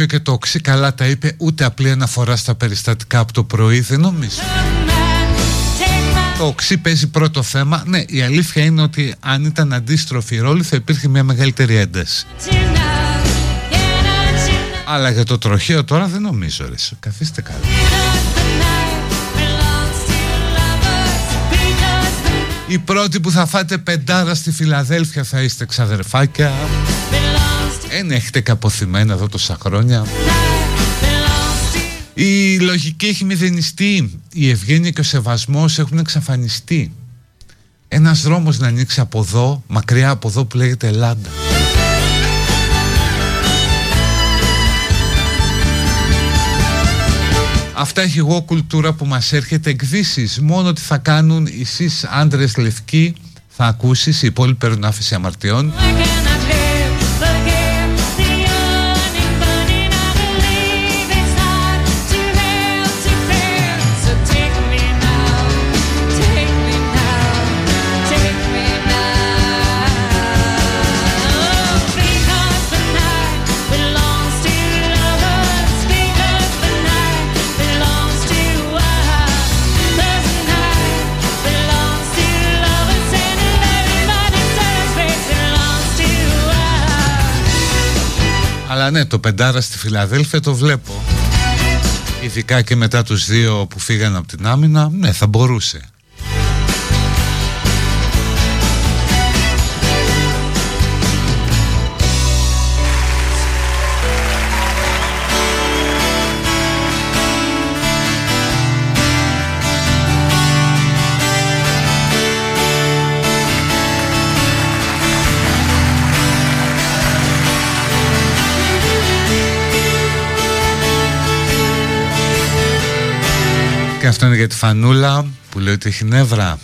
Είπε για το τροχείο και το οξύ καλά τα είπε ούτε απλή αναφορά στα περιστατικά από το πρωί δεν νομίζω. Το οξύ παίζει πρώτο θέμα. Ναι η αλήθεια είναι ότι αν ήταν αντίστροφη η ρόλη θα υπήρχε μια μεγαλύτερη ένταση. Αλλά για το τροχείο τώρα δεν νομίζω ρε. Καθίστε καλά. Οι πρώτοι που θα φάτε πεντάρα στη Φιλαδέλφια θα είστε ξαδερφάκια Εν έχετε καποθυμένα εδώ τόσα χρόνια. Η λογική έχει μηδενιστεί. Η ευγένεια και ο σεβασμός έχουν εξαφανιστεί. Ένας δρόμος να ανοίξει από εδώ Μακριά από εδώ που λέγεται Ελλάδα. Αυτά έχει εγώ κουλτούρα που μας έρχεται εκδύσεις. Μόνο ότι θα κάνουν εσείς άντρες λευκοί Θα ακούσεις, οι υπόλοιποι παίρνουν άφηση αμαρτιών Αλλά ναι, το πεντάρα στη Φιλαδέλφια το βλέπω. Ειδικά και μετά τους δύο που φύγαν από την άμυνα, ναι, θα μπορούσε. Και αυτό είναι για τη φανούλα που λέει ότι έχει νεύρα.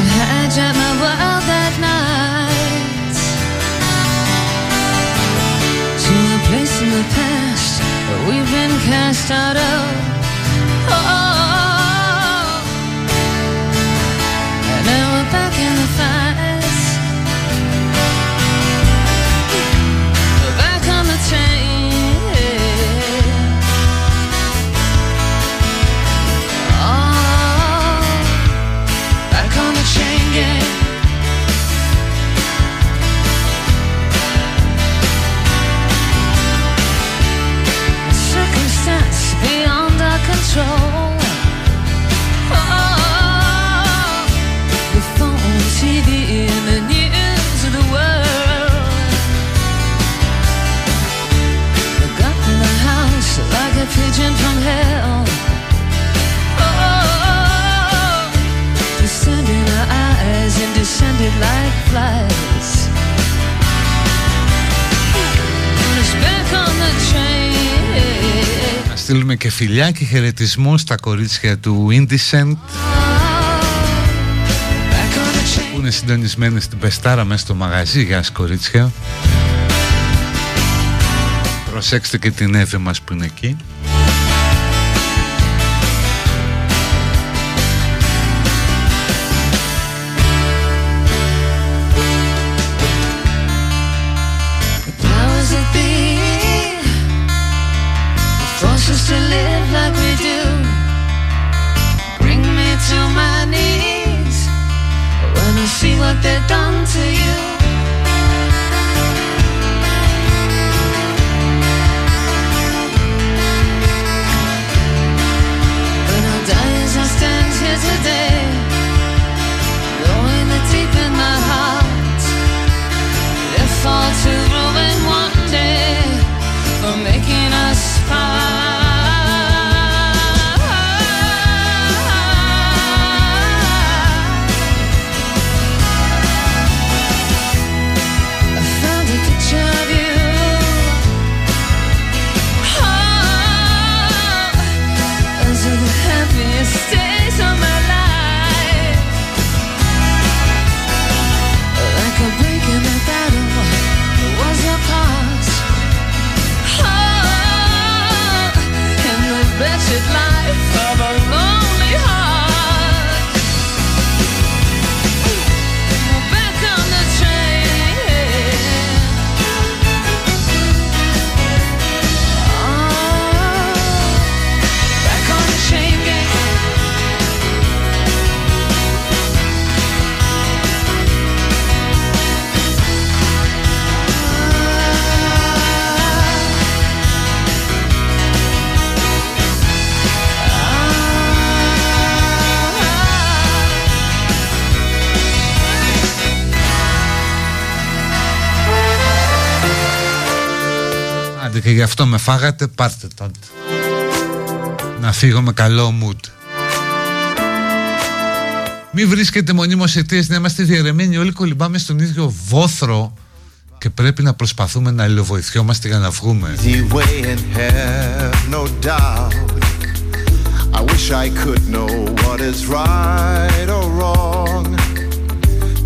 Cast Να στείλουμε και φιλιά και χαιρετισμού στα κορίτσια του Indecent. Που είναι συντονισμένες στην Πεστάρα μέσα στο μαγαζί. Για κορίτσια. Προσέξτε και την Εύη μας που είναι εκεί φάγατε πάρτε τον να φύγω με καλό mood. Μη βρίσκεται μονίμως αιτίες να είμαστε διαρρεμένοι. Όλοι κολυμπάμε στον ίδιο βόθρο και πρέπει να προσπαθούμε να αλληλοβοηθιόμαστε για να βγούμε. I wish I could know what is right or wrong.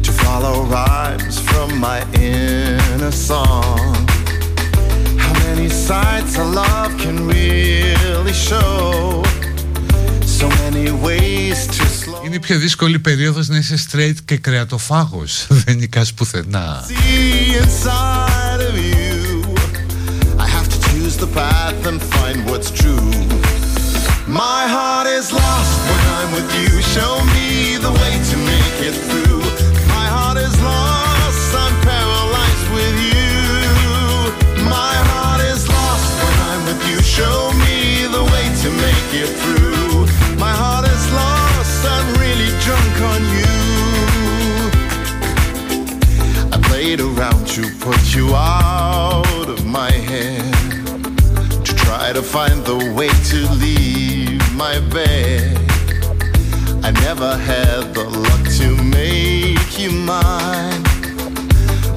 To follow rhymes from my inner song. How many sides of love can really show So many ways to slow Είναι η πιο δύσκολη περίοδος να είσαι straight και κρεατοφάγος Δεν νικάς πουθενά See inside of you I have to choose the path and find what's true My heart is lost when I'm with you. Show you out of my head. To try to find the way to leave my bed. I never had the luck to make you mine.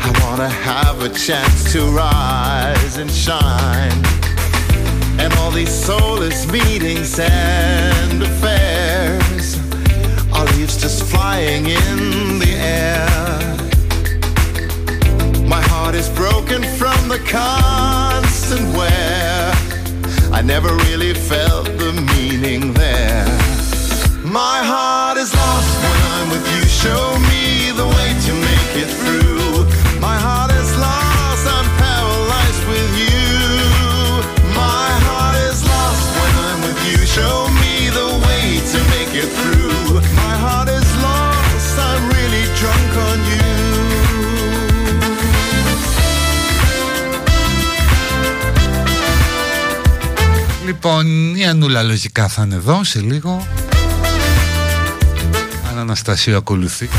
I wanna have a chance to rise and shine. And all these soulless meetings and affairs are leaves just flying in the air. Broken from the constant wear. I never really felt the meaning there. My heart is lost when I'm with you. Show me the way to make it through. My heart Λοιπόν, η Ανούλα λογικά θα είναι εδώ σε λίγο. Αν Αναστασία ακολουθεί.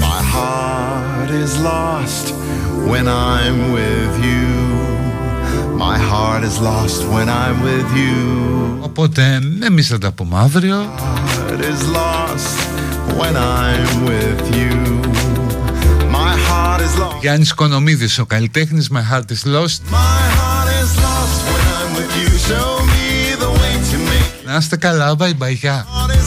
My heart is lost when I'm with you. My heart is lost when I'm with you. Οπότε εμείς θα τα πούμε αύριο. Heart is lost Γιάννης Κονομίδης, ο καλλιτέχνης My Heart is Lost. My heart is lost when I'm with you. Show me the way to make. Να είστε καλά, bye bye,